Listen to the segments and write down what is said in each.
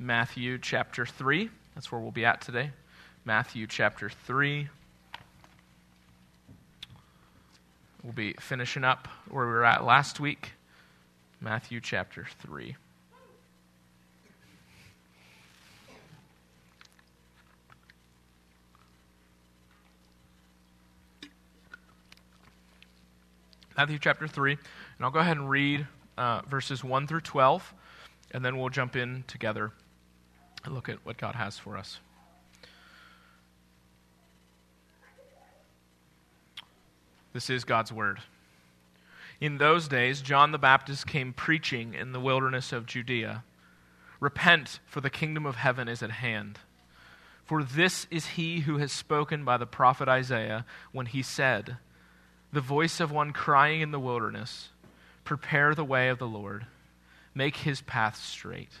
Matthew chapter 3. That's where we'll be at today. Matthew chapter 3. We'll be finishing up where we were at last week. Matthew chapter 3. Matthew chapter 3. And I'll go ahead and read uh, verses 1 through 12, and then we'll jump in together and look at what God has for us. This is God's word. In those days, John the Baptist came preaching in the wilderness of Judea Repent, for the kingdom of heaven is at hand. For this is he who has spoken by the prophet Isaiah when he said, The voice of one crying in the wilderness, Prepare the way of the Lord, make his path straight.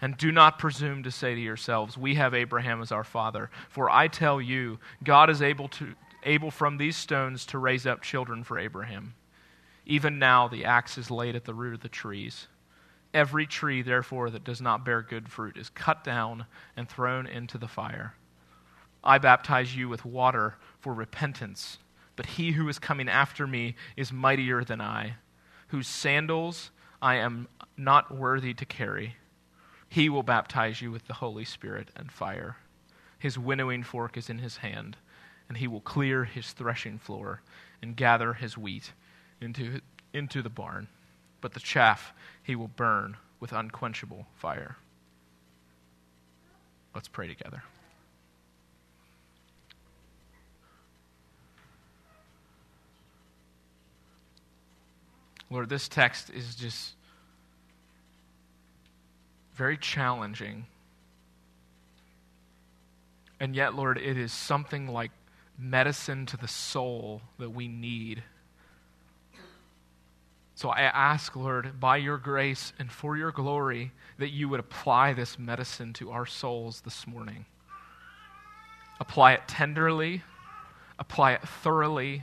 And do not presume to say to yourselves, We have Abraham as our father. For I tell you, God is able, to, able from these stones to raise up children for Abraham. Even now the axe is laid at the root of the trees. Every tree, therefore, that does not bear good fruit is cut down and thrown into the fire. I baptize you with water for repentance, but he who is coming after me is mightier than I, whose sandals I am not worthy to carry. He will baptize you with the Holy Spirit and fire. His winnowing fork is in his hand, and he will clear his threshing floor and gather his wheat into, into the barn. But the chaff he will burn with unquenchable fire. Let's pray together. Lord, this text is just very challenging. And yet, Lord, it is something like medicine to the soul that we need. So I ask, Lord, by your grace and for your glory, that you would apply this medicine to our souls this morning. Apply it tenderly, apply it thoroughly,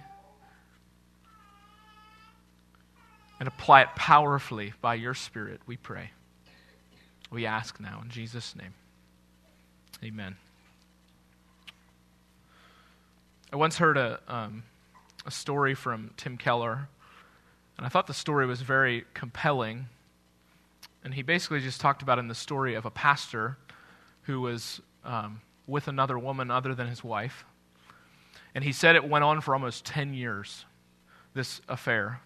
and apply it powerfully by your Spirit, we pray. We ask now in Jesus' name. Amen. I once heard a, um, a story from Tim Keller, and I thought the story was very compelling. And he basically just talked about in the story of a pastor who was um, with another woman other than his wife. And he said it went on for almost 10 years, this affair.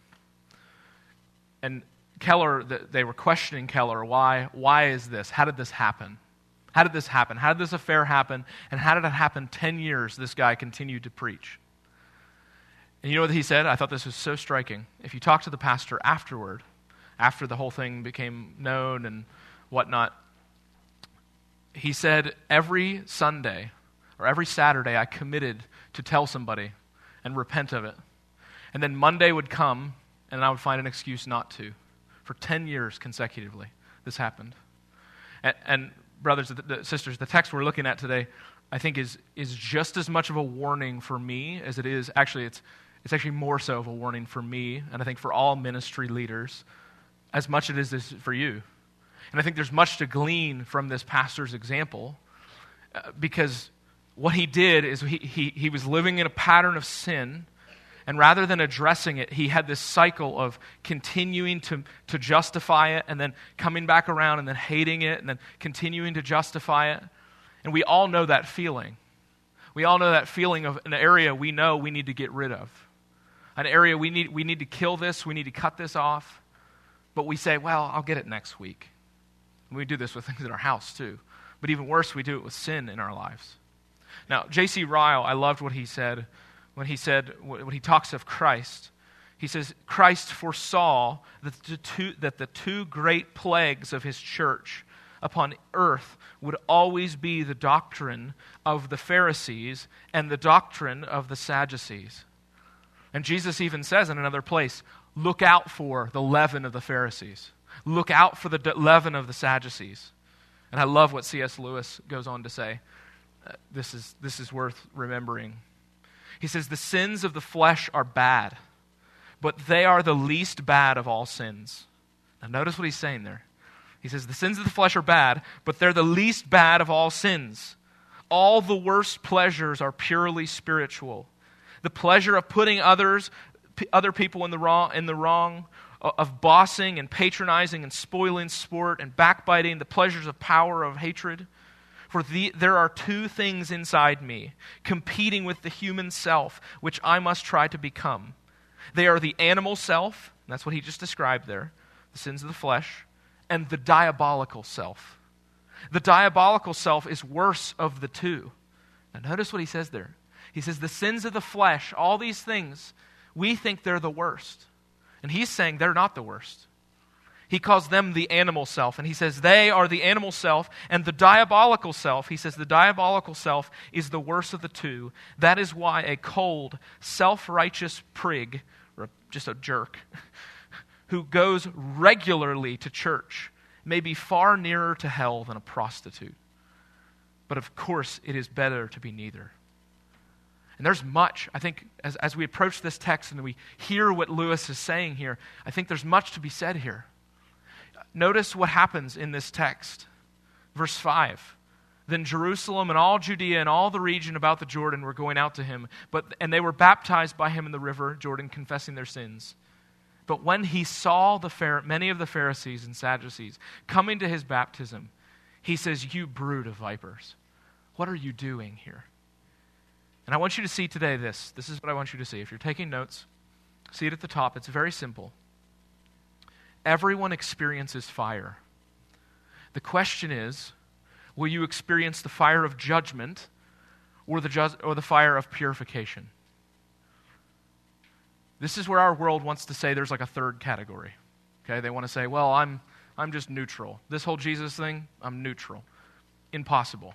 And Keller, they were questioning Keller, why, why is this? How did this happen? How did this happen? How did this affair happen? And how did it happen 10 years this guy continued to preach? And you know what he said? I thought this was so striking. If you talk to the pastor afterward, after the whole thing became known and whatnot, he said, Every Sunday or every Saturday, I committed to tell somebody and repent of it. And then Monday would come, and I would find an excuse not to for 10 years consecutively. This happened. And, and brothers and sisters, the text we're looking at today, I think, is, is just as much of a warning for me as it is, actually, it's, it's actually more so of a warning for me, and I think for all ministry leaders, as much as it is for you. And I think there's much to glean from this pastor's example uh, because what he did is he, he, he was living in a pattern of sin and rather than addressing it, he had this cycle of continuing to, to justify it and then coming back around and then hating it and then continuing to justify it. And we all know that feeling. We all know that feeling of an area we know we need to get rid of. An area we need, we need to kill this, we need to cut this off. But we say, well, I'll get it next week. And we do this with things in our house too. But even worse, we do it with sin in our lives. Now, J.C. Ryle, I loved what he said when he said, when he talks of Christ, he says, Christ foresaw that the two, that the two great plagues of his church upon earth would always be the doctrine of the Pharisees and the doctrine of the Sadducees. And Jesus even says in another place, look out for the leaven of the Pharisees. Look out for the leaven of the Sadducees. And I love what C.S. Lewis goes on to say. Uh, this, is, this is worth remembering. He says, The sins of the flesh are bad, but they are the least bad of all sins. Now, notice what he's saying there. He says, The sins of the flesh are bad, but they're the least bad of all sins. All the worst pleasures are purely spiritual. The pleasure of putting others, other people in the wrong, in the wrong of bossing and patronizing and spoiling sport and backbiting, the pleasures of power, of hatred. For the, there are two things inside me competing with the human self, which I must try to become. They are the animal self, that's what he just described there, the sins of the flesh, and the diabolical self. The diabolical self is worse of the two. Now, notice what he says there. He says, The sins of the flesh, all these things, we think they're the worst. And he's saying they're not the worst. He calls them the animal self. And he says they are the animal self and the diabolical self. He says the diabolical self is the worst of the two. That is why a cold, self righteous prig, or just a jerk, who goes regularly to church may be far nearer to hell than a prostitute. But of course, it is better to be neither. And there's much, I think, as, as we approach this text and we hear what Lewis is saying here, I think there's much to be said here. Notice what happens in this text. Verse 5. Then Jerusalem and all Judea and all the region about the Jordan were going out to him, but, and they were baptized by him in the river Jordan, confessing their sins. But when he saw the many of the Pharisees and Sadducees coming to his baptism, he says, You brood of vipers, what are you doing here? And I want you to see today this. This is what I want you to see. If you're taking notes, see it at the top. It's very simple. Everyone experiences fire. The question is will you experience the fire of judgment or the, ju- or the fire of purification? This is where our world wants to say there's like a third category. Okay, they want to say, well, I'm, I'm just neutral. This whole Jesus thing, I'm neutral. Impossible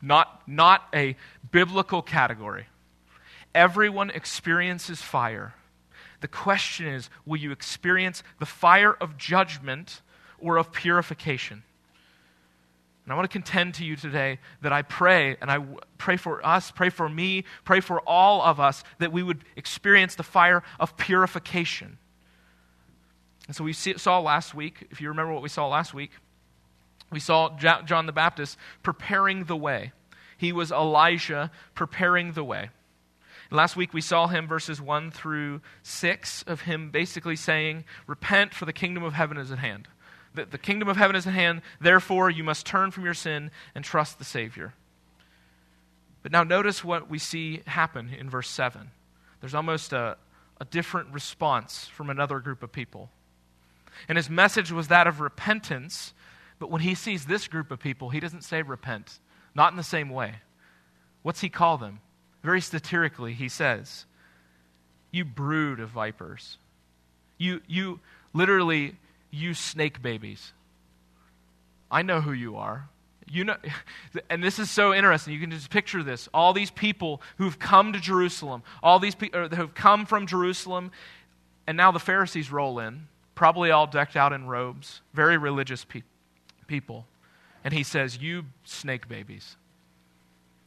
not, not a biblical category. Everyone experiences fire. The question is will you experience the fire of judgment or of purification? And I want to contend to you today that I pray, and I pray for us, pray for me, pray for all of us, that we would experience the fire of purification. And so we saw last week, if you remember what we saw last week, we saw John the Baptist preparing the way. He was Elijah preparing the way. Last week we saw him, verses 1 through 6, of him basically saying, Repent, for the kingdom of heaven is at hand. The, the kingdom of heaven is at hand, therefore you must turn from your sin and trust the Savior. But now notice what we see happen in verse 7. There's almost a, a different response from another group of people. And his message was that of repentance but when he sees this group of people, he doesn't say repent, not in the same way. What's he call them? Very satirically, he says, You brood of vipers. You, you literally, you snake babies. I know who you are. You know, and this is so interesting. You can just picture this. All these people who've come to Jerusalem, all these people who've come from Jerusalem, and now the Pharisees roll in, probably all decked out in robes, very religious people people. And he says, You snake babies.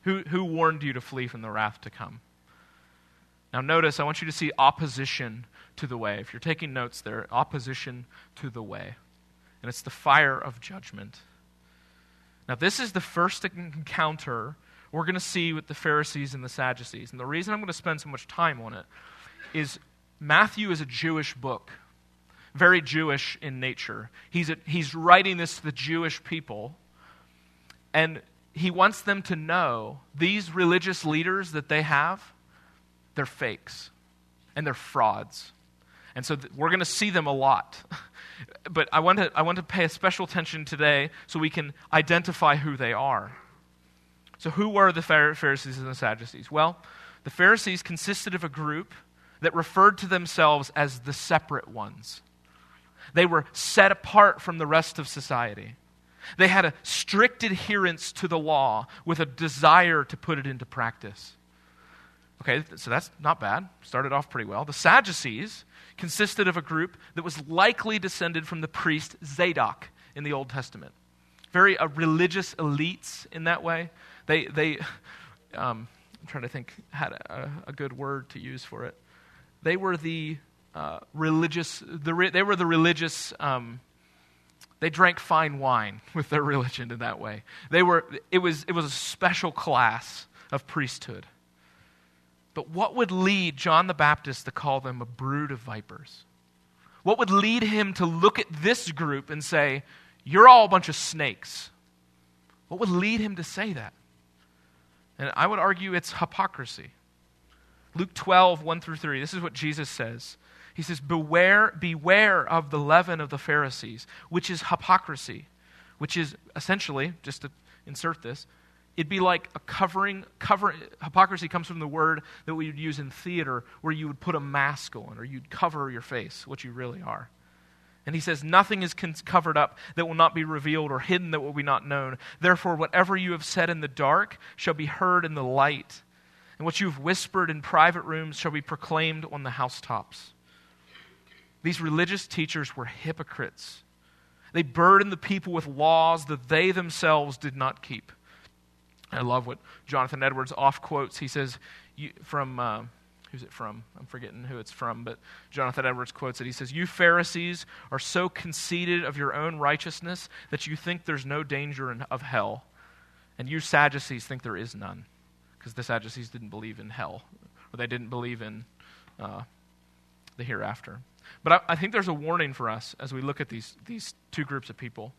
Who, who warned you to flee from the wrath to come? Now, notice, I want you to see opposition to the way. If you're taking notes there, opposition to the way. And it's the fire of judgment. Now, this is the first encounter we're going to see with the Pharisees and the Sadducees. And the reason I'm going to spend so much time on it is Matthew is a Jewish book very Jewish in nature. He's, a, he's writing this to the Jewish people, and he wants them to know these religious leaders that they have, they're fakes and they're frauds. And so th- we're going to see them a lot. but I want, to, I want to pay a special attention today so we can identify who they are. So, who were the Pharisees and the Sadducees? Well, the Pharisees consisted of a group that referred to themselves as the separate ones. They were set apart from the rest of society. They had a strict adherence to the law with a desire to put it into practice. Okay, so that's not bad. Started off pretty well. The Sadducees consisted of a group that was likely descended from the priest Zadok in the Old Testament. Very uh, religious elites in that way. They, they um, I'm trying to think, had a, a, good word to use for it. They were the uh, religious, the, they were the religious, um, they drank fine wine with their religion in that way. They were, it was, it was a special class of priesthood. But what would lead John the Baptist to call them a brood of vipers? What would lead him to look at this group and say, You're all a bunch of snakes? What would lead him to say that? And I would argue it's hypocrisy. Luke 12, 1 through 3, this is what Jesus says. He says, Beware, beware of the leaven of the Pharisees, which is hypocrisy, which is essentially, just to insert this, It'd be like a covering, cover, hypocrisy comes from the word that we would use in theater where you would put a mask on or you'd cover your face, what you really are. And he says, Nothing is covered up that will not be revealed or hidden that will be not known. Therefore, whatever you have said in the dark shall be heard in the light, and what you have whispered in private rooms shall be proclaimed on the housetops. These religious teachers were hypocrites. They burdened the people with laws that they themselves did not keep. I love what Jonathan Edwards off quotes. He says, from, uh, who's it from? I'm forgetting who it's from, but Jonathan Edwards quotes it. He says, You Pharisees are so conceited of your own righteousness that you think there's no danger in, of hell. And you Sadducees think there is none. Because the Sadducees didn't believe in hell, or they didn't believe in uh, the hereafter. But I, I think there's a warning for us as we look at these, these two groups of people.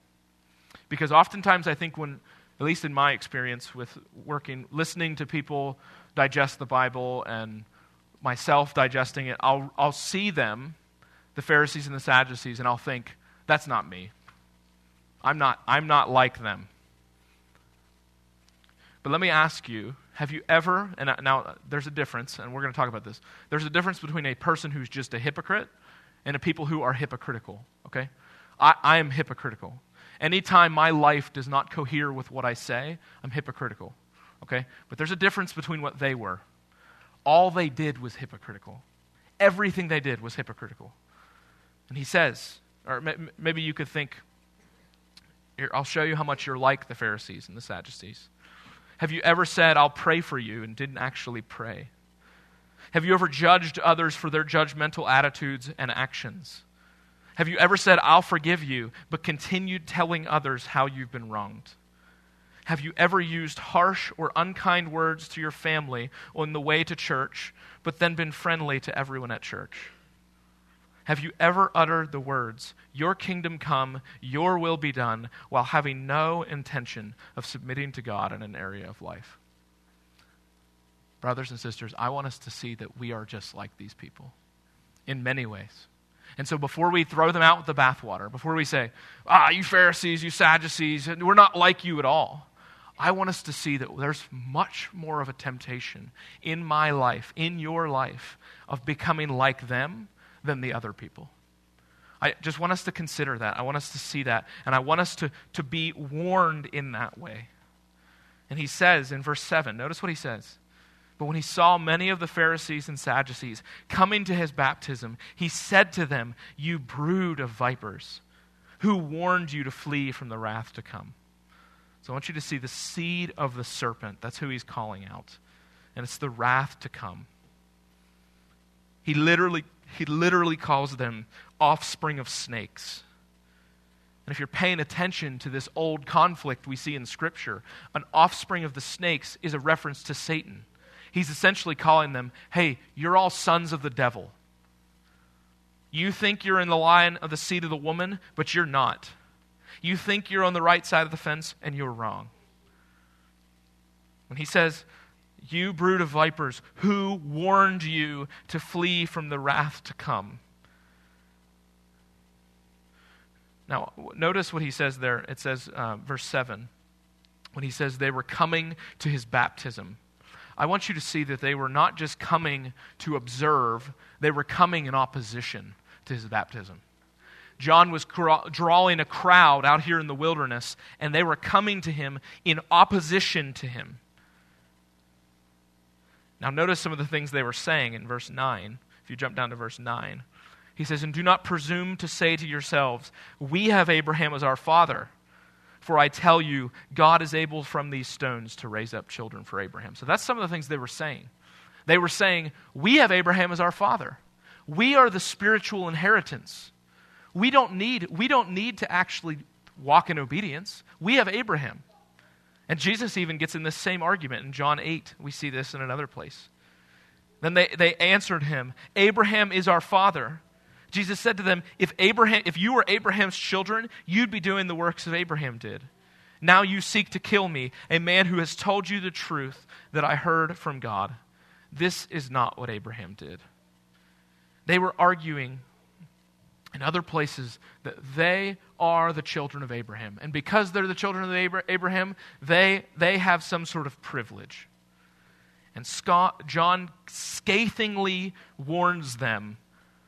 Because oftentimes I think when at least in my experience with working, listening to people digest the Bible and myself digesting it, I'll, I'll see them, the Pharisees and the Sadducees, and I'll think, that's not me. I'm not, I'm not like them. But let me ask you have you ever, and now there's a difference, and we're going to talk about this. There's a difference between a person who's just a hypocrite and a people who are hypocritical, okay? I, I am hypocritical. Anytime my life does not cohere with what I say, I'm hypocritical. Okay? But there's a difference between what they were. All they did was hypocritical. Everything they did was hypocritical. And he says, or maybe you could think, here, I'll show you how much you're like the Pharisees and the Sadducees. Have you ever said, I'll pray for you, and didn't actually pray? Have you ever judged others for their judgmental attitudes and actions? Have you ever said, I'll forgive you, but continued telling others how you've been wronged? Have you ever used harsh or unkind words to your family on the way to church, but then been friendly to everyone at church? Have you ever uttered the words, Your kingdom come, your will be done, while having no intention of submitting to God in an area of life? Brothers and sisters, I want us to see that we are just like these people in many ways. And so before we throw them out with the bathwater, before we say, ah, you Pharisees, you Sadducees, we're not like you at all, I want us to see that there's much more of a temptation in my life, in your life, of becoming like them than the other people. I just want us to consider that. I want us to see that. And I want us to, to be warned in that way. And he says in verse 7, notice what he says. But when he saw many of the Pharisees and Sadducees coming to his baptism, he said to them, You brood of vipers, who warned you to flee from the wrath to come? So I want you to see the seed of the serpent. That's who he's calling out. And it's the wrath to come. He literally, he literally calls them offspring of snakes. And if you're paying attention to this old conflict we see in Scripture, an offspring of the snakes is a reference to Satan he's essentially calling them, hey, you're all sons of the devil. You think you're in the line of the seed of the woman, but you're not. You think you're on the right side of the fence, and you're wrong. When he says, You brood of vipers, who warned you to flee from the wrath to come? Now, notice what he says there. It says, uh, verse 7, when he says they were coming to his baptism. I want you to see that they were not just coming to observe, they were coming in opposition to his baptism. John was drawing a crowd out here in the wilderness, and they were coming to him in opposition to him. Now, notice some of the things they were saying in verse 9. If you jump down to verse 9, he says, And do not presume to say to yourselves, We have Abraham as our father. For I tell you, God is able from these stones to raise up children for Abraham. So that's some of the things they were saying. They were saying, We have Abraham as our father. We are the spiritual inheritance. We don't need, we don't need to actually walk in obedience. We have Abraham. And Jesus even gets in this same argument in John 8. We see this in another place. Then they, they answered him, Abraham is our father. Jesus said to them, if, Abraham, if you were Abraham's children, you'd be doing the works of Abraham did. Now you seek to kill me, a man who has told you the truth that I heard from God. This is not what Abraham did. They were arguing in other places that they are the children of Abraham. And because they're the children of Abraham, they, they have some sort of privilege. And Scott, John scathingly warns them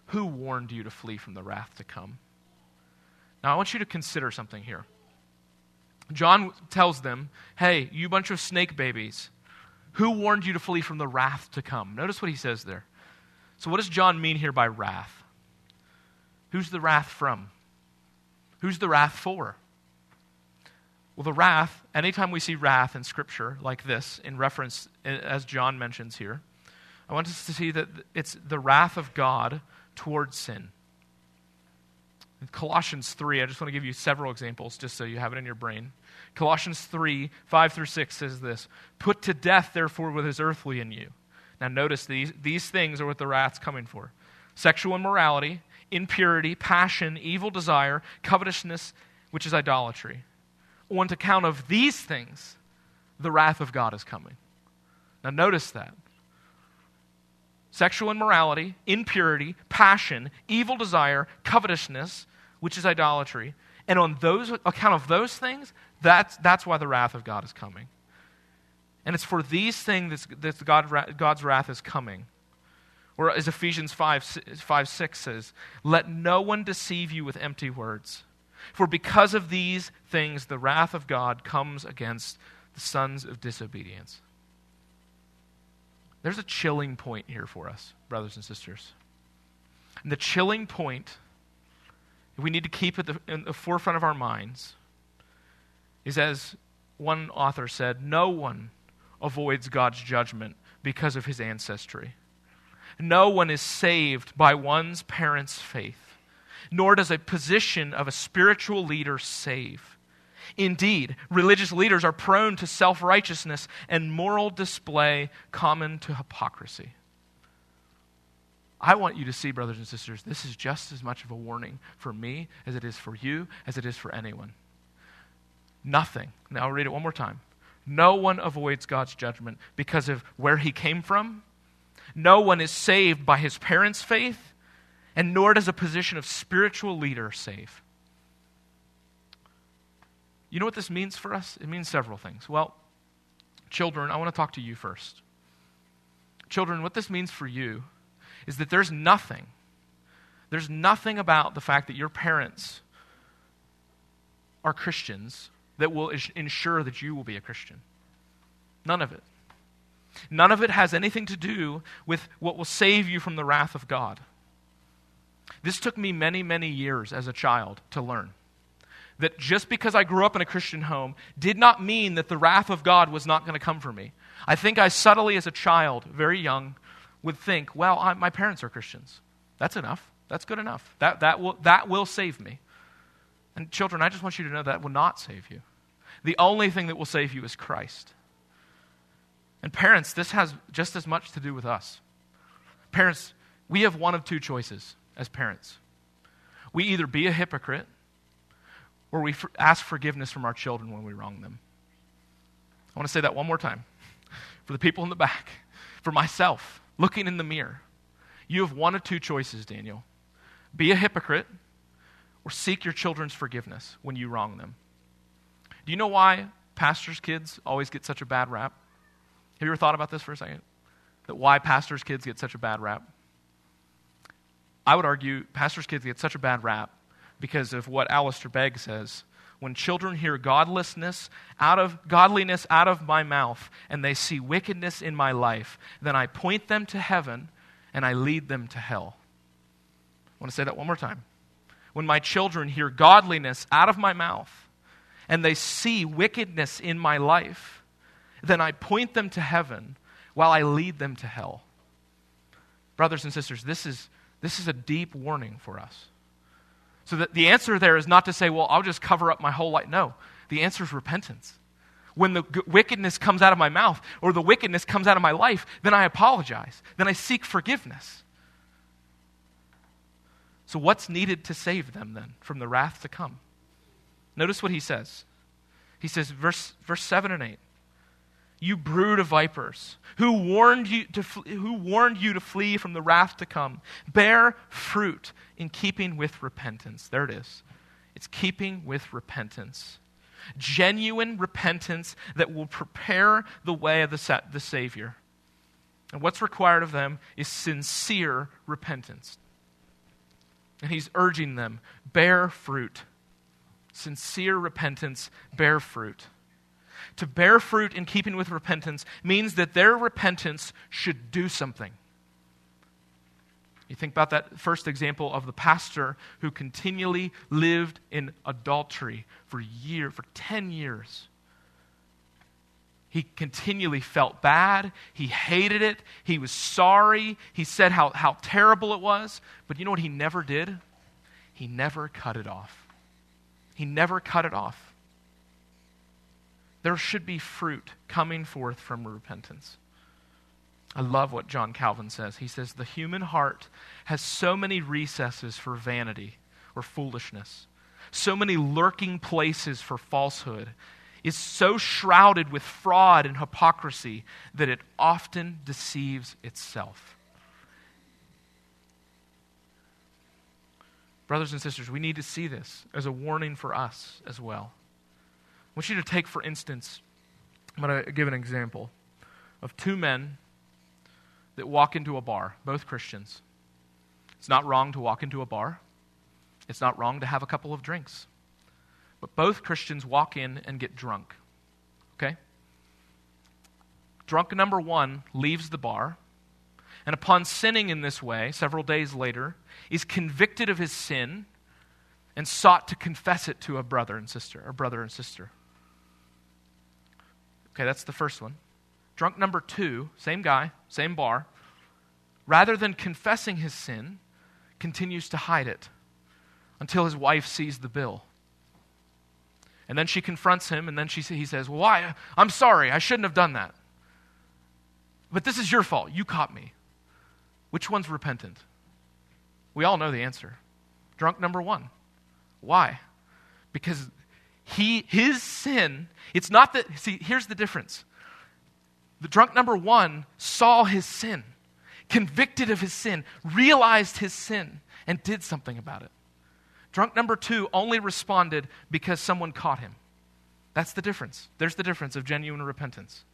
who warned you to flee from the wrath to come? Now, I want you to consider something here. John tells them, Hey, you bunch of snake babies, who warned you to flee from the wrath to come? Notice what he says there. So, what does John mean here by wrath? Who's the wrath from? Who's the wrath for? Well, the wrath, anytime we see wrath in Scripture like this, in reference, as John mentions here, I want us to see that it's the wrath of God towards sin. In Colossians 3, I just want to give you several examples just so you have it in your brain. Colossians 3, 5 through 6 says this Put to death, therefore, what is earthly in you. Now, notice these, these things are what the wrath's coming for sexual immorality, impurity, passion, evil desire, covetousness, which is idolatry. On account of these things, the wrath of God is coming. Now, notice that sexual immorality, impurity, passion, evil desire, covetousness, which is idolatry. And on those account of those things, that's, that's why the wrath of God is coming. And it's for these things that God, God's wrath is coming. Or as Ephesians 5, 5 6 says, Let no one deceive you with empty words. For because of these things, the wrath of God comes against the sons of disobedience. There's a chilling point here for us, brothers and sisters. And the chilling point we need to keep at the, in the forefront of our minds is as one author said, no one avoids God's judgment because of his ancestry. No one is saved by one's parents' faith, nor does a position of a spiritual leader save. Indeed, religious leaders are prone to self righteousness and moral display common to hypocrisy. I want you to see, brothers and sisters, this is just as much of a warning for me as it is for you, as it is for anyone. Nothing. Now I'll read it one more time. No one avoids God's judgment because of where he came from. No one is saved by his parents' faith, and nor does a position of spiritual leader save. You know what this means for us? It means several things. Well, children, I want to talk to you first. Children, what this means for you is that there's nothing, there's nothing about the fact that your parents are Christians that will ensure that you will be a Christian. None of it. None of it has anything to do with what will save you from the wrath of God. This took me many, many years as a child to learn that just because I grew up in a Christian home did not mean that the wrath of God was not going to come for me. I think I subtly, as a child, very young, would think, well, I, my parents are Christians. That's enough. That's good enough. That, that, will, that will save me. And children, I just want you to know that will not save you. The only thing that will save you is Christ. And parents, this has just as much to do with us. Parents, we have one of two choices as parents. We either be a hypocrite where we for, ask forgiveness from our children when we wrong them. I want to say that one more time. For the people in the back, for myself, looking in the mirror, you have one of two choices, Daniel. Be a hypocrite or seek your children's forgiveness when you wrong them. Do you know why pastors' kids always get such a bad rap? Have you ever thought about this for a second? That why pastors' kids get such a bad rap? I would argue pastors' kids get such a bad rap because of what Alistair Begg says. When children hear godlessness out of godliness out of my mouth and they see wickedness in my life, then I point them to heaven and I lead them to hell. I want to say that one more time. When my children hear godliness out of my mouth and they see wickedness in my life, then I point them to heaven while I lead them to hell. Brothers and sisters, this is, this is a deep warning for us. So that the answer there is not to say, well, I'll just cover up my whole life. No, the answer is repentance. When the g- wickedness comes out of my mouth or the wickedness comes out of my life, then I apologize. Then I seek forgiveness. So, what's needed to save them then from the wrath to come? Notice what he says. He says, verse, verse 7 and 8 you brood of vipers, who warned you to, who warned you to flee from the wrath to come. Bear fruit in keeping with repentance. There it is. It's keeping with repentance. Genuine repentance that will prepare the way of the, sa- the Savior. And what's required of them is sincere repentance. And he's urging them bear fruit. Sincere repentance, bear fruit. To bear fruit in keeping with repentance means that their repentance should do something. You think about that first example of the pastor who continually lived in adultery for year for 10 years. He continually felt bad. He hated it. He was sorry. He said how, how terrible it was. But you know what he never did? He never cut it off. He never cut it off there should be fruit coming forth from repentance. I love what John Calvin says. He says, The human heart has so many recesses for vanity or foolishness, so many lurking places for falsehood, is so shrouded with fraud and hypocrisy that it often deceives itself. Brothers and sisters, we need to see this as a warning for us as well. Want you to take, for instance, I'm going to give an example of two men that walk into a bar, both Christians. It's not wrong to walk into a bar, it's not wrong to have a couple of drinks. But both Christians walk in and get drunk. Okay? Drunk number one leaves the bar, and upon sinning in this way, several days later, is convicted of his sin and sought to confess it to a brother and sister, or brother and sister. Okay, that's the first one. Drunk number two, same guy, same bar, rather than confessing his sin, continues to hide it until his wife sees the bill. And then she confronts him, and then she, he says, Well, why? I'm sorry. I shouldn't have done that. But this is your fault. You caught me. Which one's repentant? We all know the answer. Drunk number one. Why? Because he, his sin, it's not that, see, here's the difference. The drunk number one saw his sin, convicted of his sin, realized his sin, and did something about it. Drunk number two only responded because someone caught him. That's the difference. There's the difference of genuine repentance.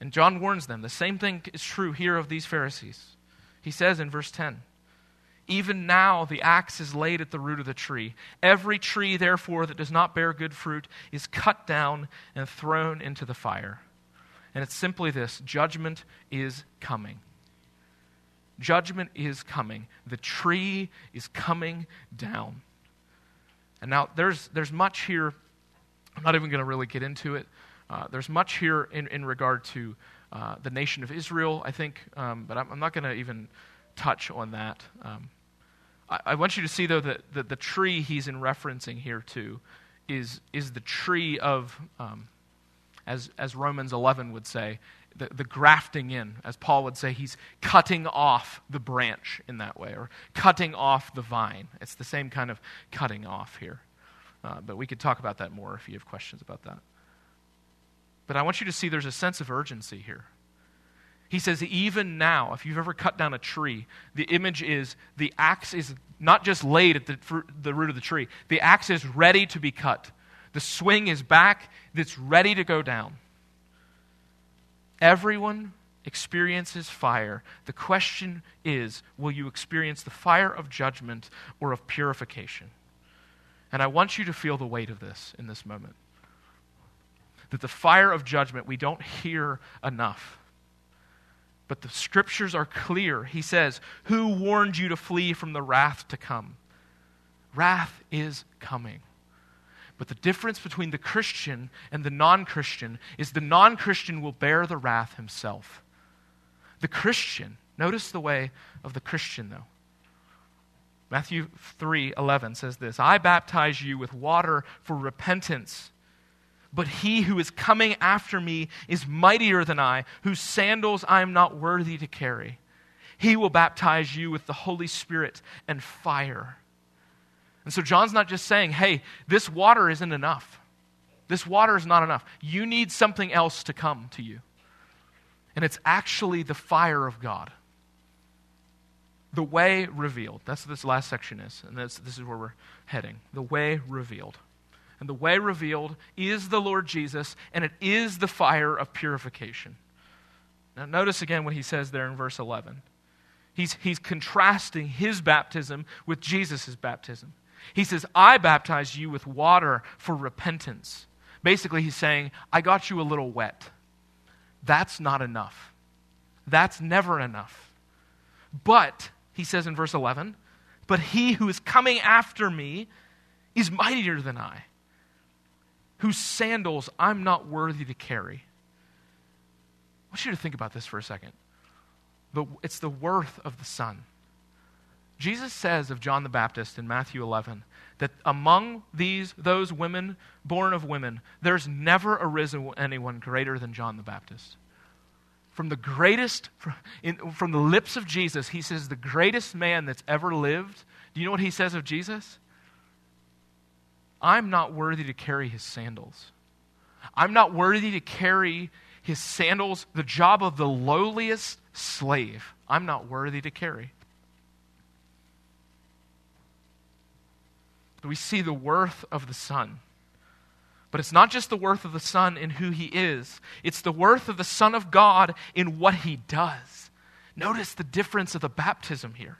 And John warns them. The same thing is true here of these Pharisees. He says in verse 10 even now the axe is laid at the root of the tree. Every tree, therefore, that does not bear good fruit is cut down and thrown into the fire. And it's simply this judgment is coming. Judgment is coming. The tree is coming down. And now there's, there's much here. I'm not even going to really get into it. Uh, there's much here in, in regard to uh, the nation of Israel, I think, um, but I'm, I'm not going to even touch on that. Um, I, want you to see, though, that, that the tree he's in referencing here to is, is the tree of, um, as, as Romans 11 would say, the, the grafting in. As Paul would say, he's cutting off the branch in that way, or cutting off the vine. It's the same kind of cutting off here. Uh, but we could talk about that more if you have questions about that. But I want you to see there's a sense of urgency here. He says, even now, if you've ever cut down a tree, the image is the axe is not just laid at the, the root of the tree, the axe is ready to be cut. The swing is back, it's ready to go down. Everyone experiences fire. The question is will you experience the fire of judgment or of purification? And I want you to feel the weight of this in this moment. That the fire of judgment we don't hear enough. But the scriptures are clear. He says, Who warned you to flee from the wrath to come? Wrath is coming. But the difference between the Christian and the non Christian is the non Christian will bear the wrath himself. The Christian, notice the way of the Christian though. Matthew 3:11 says this, I baptize you with water for repentance, but he who is coming after me is mightier than I, whose sandals I am not worthy to carry. He will baptize you with the Holy Spirit and fire. And so John's not just saying, hey, this water isn't enough. This water is not enough. You need something else to come to you. And it's actually the fire of God the way revealed. That's what this last section is, and this, is where we're heading. The way revealed. And the way revealed is the Lord Jesus, and it is the fire of purification. Now, notice again what he says there in verse 11. He's, he's contrasting his baptism with Jesus' baptism. He says, I baptize you with water for repentance. Basically, he's saying, I got you a little wet. That's not enough. That's never enough. But he says in verse 11, But he who is coming after me is mightier than I, whose sandals I'm not worthy to carry. I want you to think about this for a second. It's the worth of the Son. Jesus says of John the Baptist in Matthew 11 that among these those women born of women there's never arisen anyone greater than John the Baptist from the greatest, from the lips of Jesus, he says, the greatest man that's ever lived. Do you know what he says of Jesus? I'm not worthy to carry his sandals. I'm not worthy to carry his sandals, the job of the lowliest slave. I'm not worthy to carry. We see the worth of the Son. But it's not just the worth of the Son in who he is, it's the worth of the Son of God in what he does. Notice the difference of the baptism here.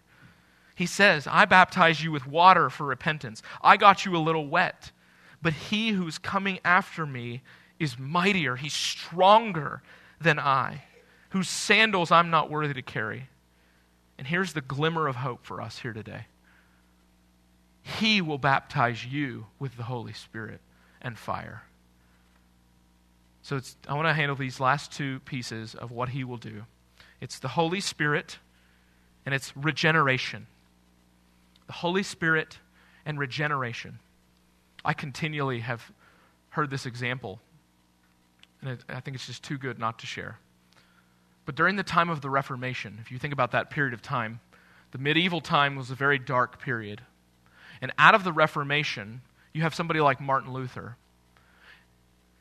He says, I baptize you with water for repentance. I got you a little wet. But he who's coming after me is mightier, he's stronger than I, whose sandals I'm not worthy to carry. And here's the glimmer of hope for us here today He will baptize you with the Holy Spirit and fire. So I want to handle these last two pieces of what he will do it's the Holy Spirit and it's regeneration. The Holy Spirit and regeneration. I continually have heard this example, and I think it's just too good not to share. But during the time of the Reformation, if you think about that period of time, the medieval time was a very dark period. And out of the Reformation, you have somebody like Martin Luther.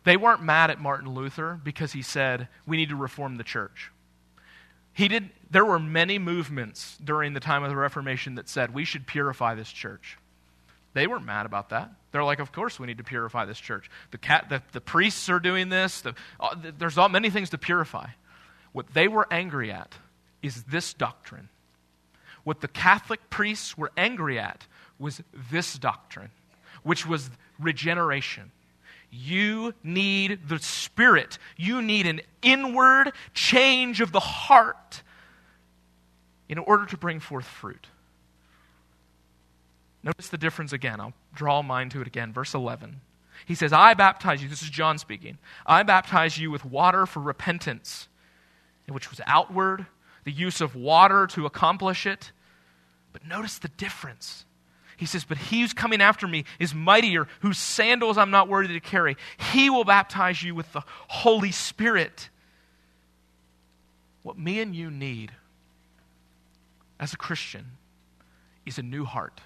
They weren't mad at Martin Luther because he said, we need to reform the church. He did, there were many movements during the time of the Reformation that said, we should purify this church. They weren't mad about that. They're like, of course we need to purify this church. The, cat, the, the priests are doing this. The, uh, there's all, many things to purify. What they were angry at is this doctrine. What the Catholic priests were angry at was this doctrine which was regeneration. You need the Spirit. You need an inward change of the heart in order to bring forth fruit. Notice the difference again. I'll draw mind to it again. Verse 11. He says, I baptize you. This is John speaking. I baptize you with water for repentance, which was outward, the use of water to accomplish it. But notice the difference. He says, But he who's coming after me is mightier, whose sandals I'm not worthy to carry. He will baptize you with the Holy Spirit. What me and you need as a Christian is a new heart.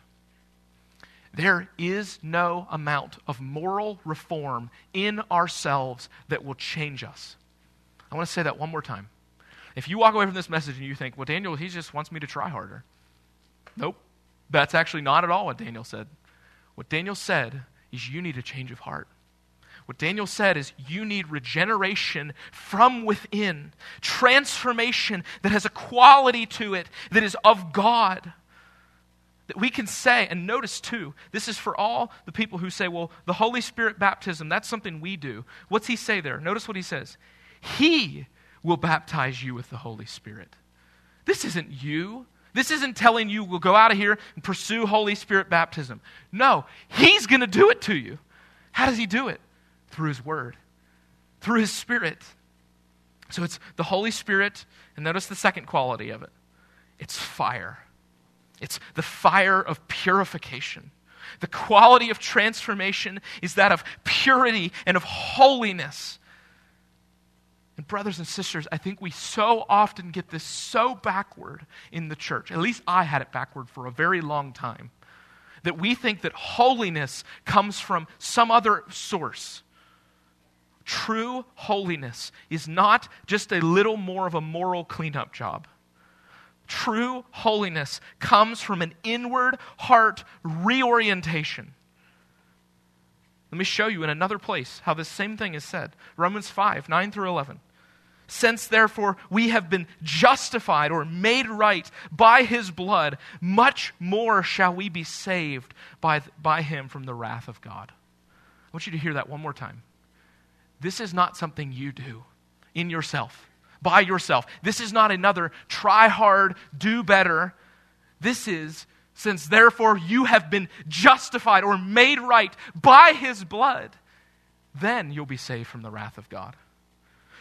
There is no amount of moral reform in ourselves that will change us. I want to say that one more time. If you walk away from this message and you think, well, Daniel, he just wants me to try harder. Nope. That's actually not at all what Daniel said. What Daniel said is you need a change of heart. What Daniel said is you need regeneration from within, transformation that has a quality to it that is of God. That we can say, and notice too, this is for all the people who say, well, the Holy Spirit baptism, that's something we do. What's he say there? Notice what he says. He will baptize you with the Holy Spirit. This isn't you. This isn't telling you we'll go out of here and pursue Holy Spirit baptism. No, He's going to do it to you. How does He do it? Through His Word, through His Spirit. So it's the Holy Spirit, and notice the second quality of it it's fire. It's the fire of purification. The quality of transformation is that of purity and of holiness. And, brothers and sisters, I think we so often get this so backward in the church. At least I had it backward for a very long time. That we think that holiness comes from some other source. True holiness is not just a little more of a moral cleanup job. True holiness comes from an inward heart reorientation. Let me show you in another place how this same thing is said. Romans 5, 9 through 11. Since therefore we have been justified or made right by his blood, much more shall we be saved by, by him from the wrath of God. I want you to hear that one more time. This is not something you do in yourself by yourself. This is not another try hard, do better. This is, since therefore you have been justified or made right by his blood, then you'll be saved from the wrath of God.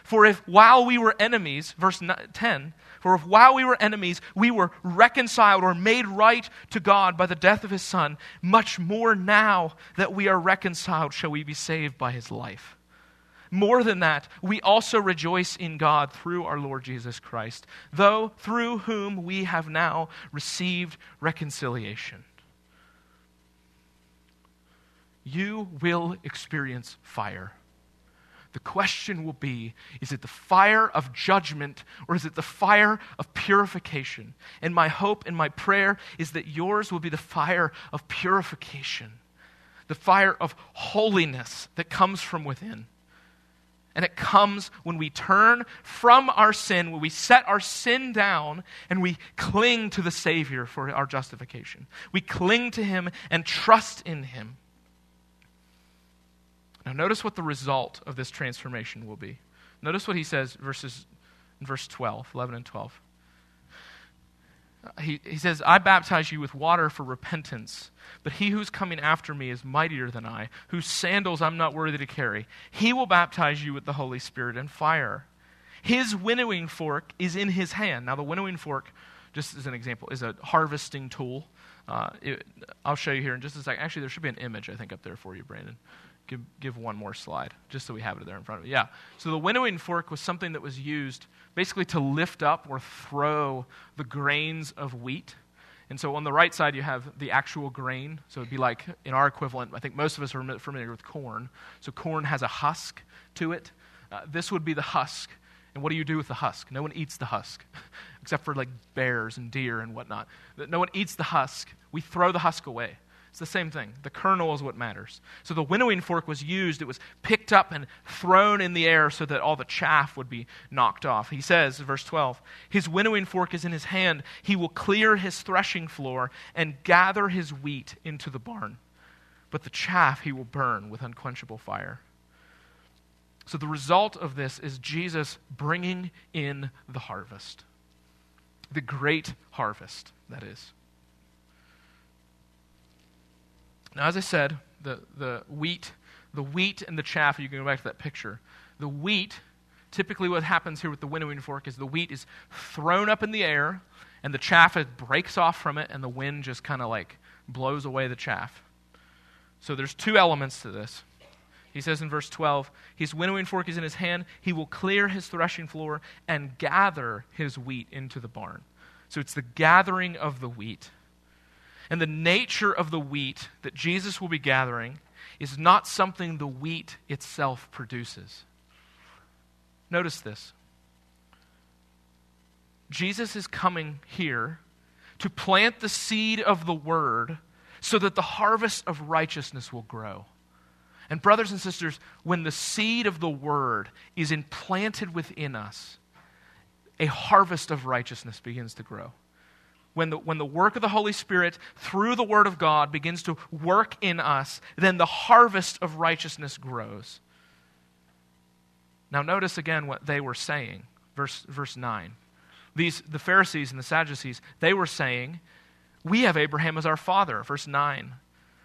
For if while we were enemies, verse 10, for if while we were enemies, we were reconciled or made right to God by the death of his Son, much more now that we are reconciled shall we be saved by his life. More than that, we also rejoice in God through our Lord Jesus Christ, though through whom we have now received reconciliation. You will experience fire. The question will be is it the fire of judgment or is it the fire of purification? And my hope and my prayer is that yours will be the fire of purification, the fire of holiness that comes from within. And it comes when we turn from our sin, when we set our sin down, and we cling to the Savior for our justification. We cling to Him and trust in Him. Now, notice what the result of this transformation will be. Notice what he says verses, in verse 12, 11 and 12. He, he says, I baptize you with water for repentance, but he who's coming after me is mightier than I, whose sandals I'm not worthy to carry. He will baptize you with the Holy Spirit and fire. His winnowing fork is in his hand. Now, the winnowing fork, just as an example, is a harvesting tool. Uh, it, I'll show you here in just a second. Actually, there should be an image, I think, up there for you, Brandon. Give, give one more slide, just so we have it there in front of you. Yeah. So the winnowing fork was something that was used basically to lift up or throw the grains of wheat. And so on the right side, you have the actual grain. So it'd be like in our equivalent, I think most of us are familiar with corn. So corn has a husk to it. Uh, this would be the husk. And what do you do with the husk? No one eats the husk, except for like bears and deer and whatnot. No one eats the husk. We throw the husk away. It's the same thing. The kernel is what matters. So the winnowing fork was used. It was picked up and thrown in the air so that all the chaff would be knocked off. He says, verse 12, His winnowing fork is in his hand. He will clear his threshing floor and gather his wheat into the barn. But the chaff he will burn with unquenchable fire. So the result of this is Jesus bringing in the harvest. The great harvest, that is. Now, as I said, the, the wheat, the wheat and the chaff, you can go back to that picture. The wheat, typically what happens here with the winnowing fork is the wheat is thrown up in the air, and the chaff it breaks off from it, and the wind just kind of like blows away the chaff. So there's two elements to this. He says in verse 12, His winnowing fork is in his hand. He will clear his threshing floor and gather his wheat into the barn. So it's the gathering of the wheat. And the nature of the wheat that Jesus will be gathering is not something the wheat itself produces. Notice this. Jesus is coming here to plant the seed of the word so that the harvest of righteousness will grow. And, brothers and sisters, when the seed of the word is implanted within us, a harvest of righteousness begins to grow. When the, when the work of the Holy Spirit through the Word of God begins to work in us, then the harvest of righteousness grows. Now, notice again what they were saying. Verse, verse 9. These, the Pharisees and the Sadducees, they were saying, We have Abraham as our father. Verse 9.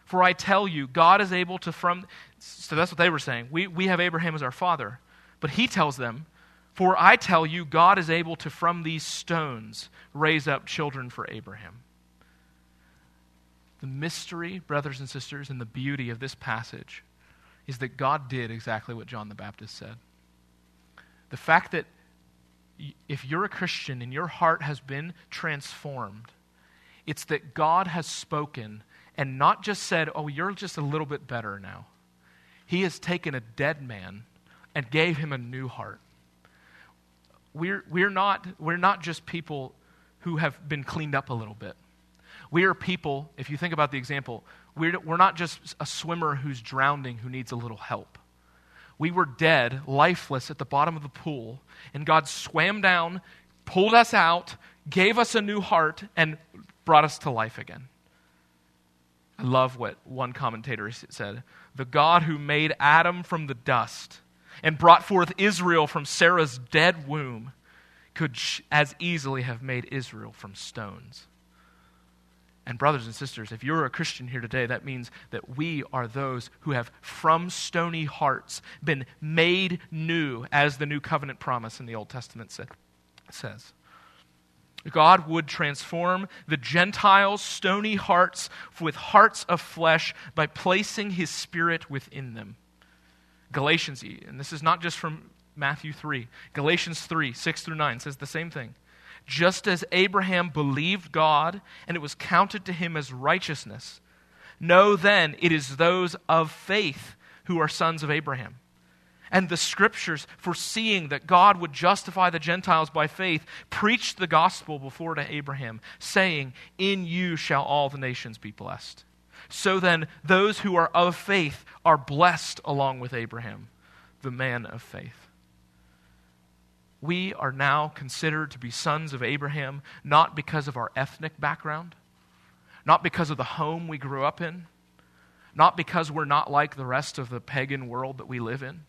For I tell you, God is able to from. So that's what they were saying. We, we have Abraham as our father. But he tells them, For I tell you, God is able to from these stones raise up children for Abraham. The mystery, brothers and sisters, and the beauty of this passage is that God did exactly what John the Baptist said. The fact that if you're a Christian and your heart has been transformed, it's that God has spoken and not just said, Oh, you're just a little bit better now. He has taken a dead man and gave him a new heart. We're, we're, not, we're not just people who have been cleaned up a little bit. We are people, if you think about the example, we're, we're not just a swimmer who's drowning who needs a little help. We were dead, lifeless at the bottom of the pool, and God swam down, pulled us out, gave us a new heart, and brought us to life again. I love what one commentator said. The God who made Adam from the dust and brought forth Israel from Sarah's dead womb could as easily have made Israel from stones. And, brothers and sisters, if you're a Christian here today, that means that we are those who have, from stony hearts, been made new, as the new covenant promise in the Old Testament said, says. God would transform the Gentiles' stony hearts with hearts of flesh by placing his spirit within them. Galatians, and this is not just from Matthew 3, Galatians 3, 6 through 9 says the same thing. Just as Abraham believed God and it was counted to him as righteousness, know then it is those of faith who are sons of Abraham and the scriptures, foreseeing that God would justify the Gentiles by faith, preached the gospel before to Abraham, saying, In you shall all the nations be blessed. So then, those who are of faith are blessed along with Abraham, the man of faith. We are now considered to be sons of Abraham not because of our ethnic background, not because of the home we grew up in, not because we're not like the rest of the pagan world that we live in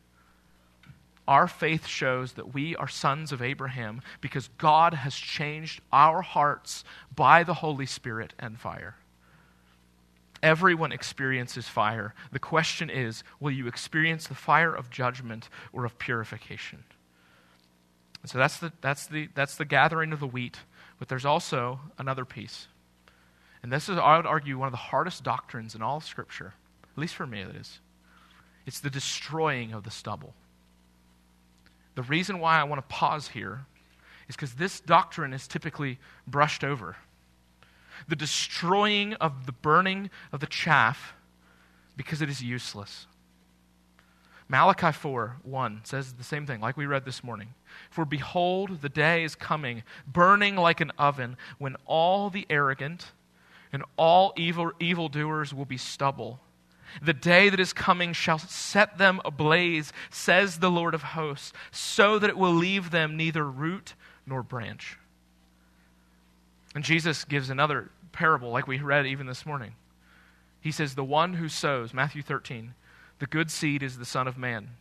our faith shows that we are sons of Abraham because God has changed our hearts by the Holy Spirit and fire. Everyone experiences fire. The question is will you experience the fire of judgment or of purification? And so that's the, that's, the, that's the gathering of the wheat, but there's also another piece. And this is, I would argue, one of the hardest doctrines in all of Scripture, at least for me, it is. It's the destroying of the stubble. The reason why I want to pause here is because this doctrine is typically brushed over. The destroying of the burning of the chaff because it is useless. Malachi 4 1 says the same thing, like we read this morning. For behold, the day is coming, burning like an oven, when all the arrogant and all evil evildoers will be stubble the day that is coming shall set them ablaze, says the Lord of hosts, so that it will leave them neither root nor branch. And Jesus gives another parable, like we read even this morning. He says, The one who sows, Matthew 13, the good seed is the Son of Man.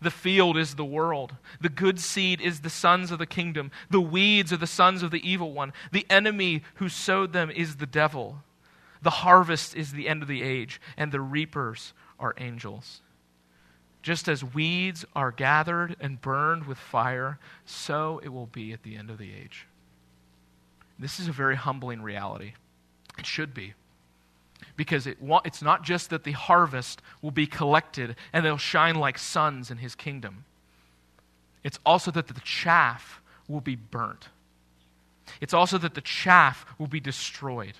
The field is the world. The good seed is the sons of the kingdom. The weeds are the sons of the evil one. The enemy who sowed them is the devil. The harvest is the end of the age, and the reapers are angels. Just as weeds are gathered and burned with fire, so it will be at the end of the age. This is a very humbling reality. It should be. Because it, it's not just that the harvest will be collected and they'll shine like suns in his kingdom, it's also that the chaff will be burnt. It's also that the chaff will be destroyed.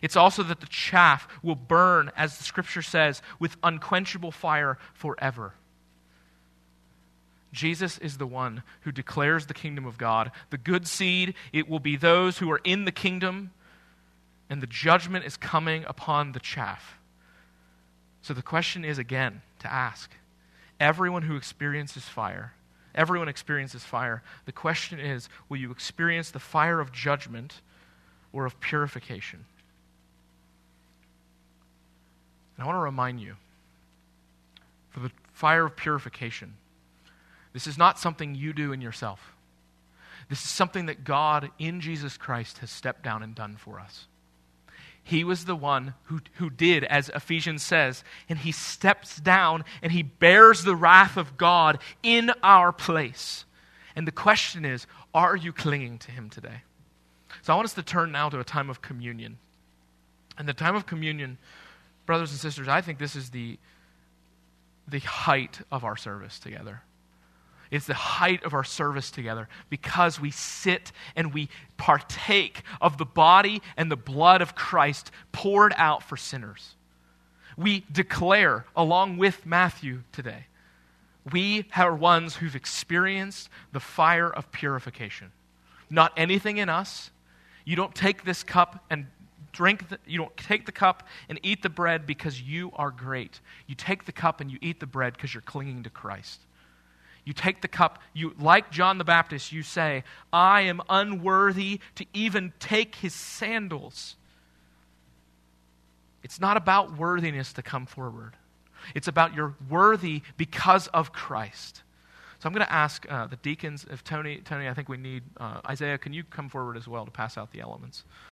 It's also that the chaff will burn, as the scripture says, with unquenchable fire forever. Jesus is the one who declares the kingdom of God. The good seed, it will be those who are in the kingdom, and the judgment is coming upon the chaff. So the question is again to ask. Everyone who experiences fire, everyone experiences fire. The question is will you experience the fire of judgment or of purification? And I want to remind you for the fire of purification, this is not something you do in yourself. This is something that God in Jesus Christ has stepped down and done for us. He was the one who, who did, as Ephesians says, and he steps down and he bears the wrath of God in our place. And the question is are you clinging to him today? So I want us to turn now to a time of communion. And the time of communion, brothers and sisters, I think this is the, the height of our service together. It's the height of our service together because we sit and we partake of the body and the blood of Christ poured out for sinners. We declare, along with Matthew today, we are ones who've experienced the fire of purification. Not anything in us. You don't take this cup and drink the, you don't take the cup and eat the bread because you are great. You take the cup and you eat the bread because you're clinging to Christ. You take the cup, you like John the Baptist, you say, I am unworthy to even take his sandals. It's not about worthiness to come forward. It's about you're worthy because of Christ. So I'm going to ask uh, the deacons if Tony, Tony, I think we need uh, Isaiah. Can you come forward as well to pass out the elements?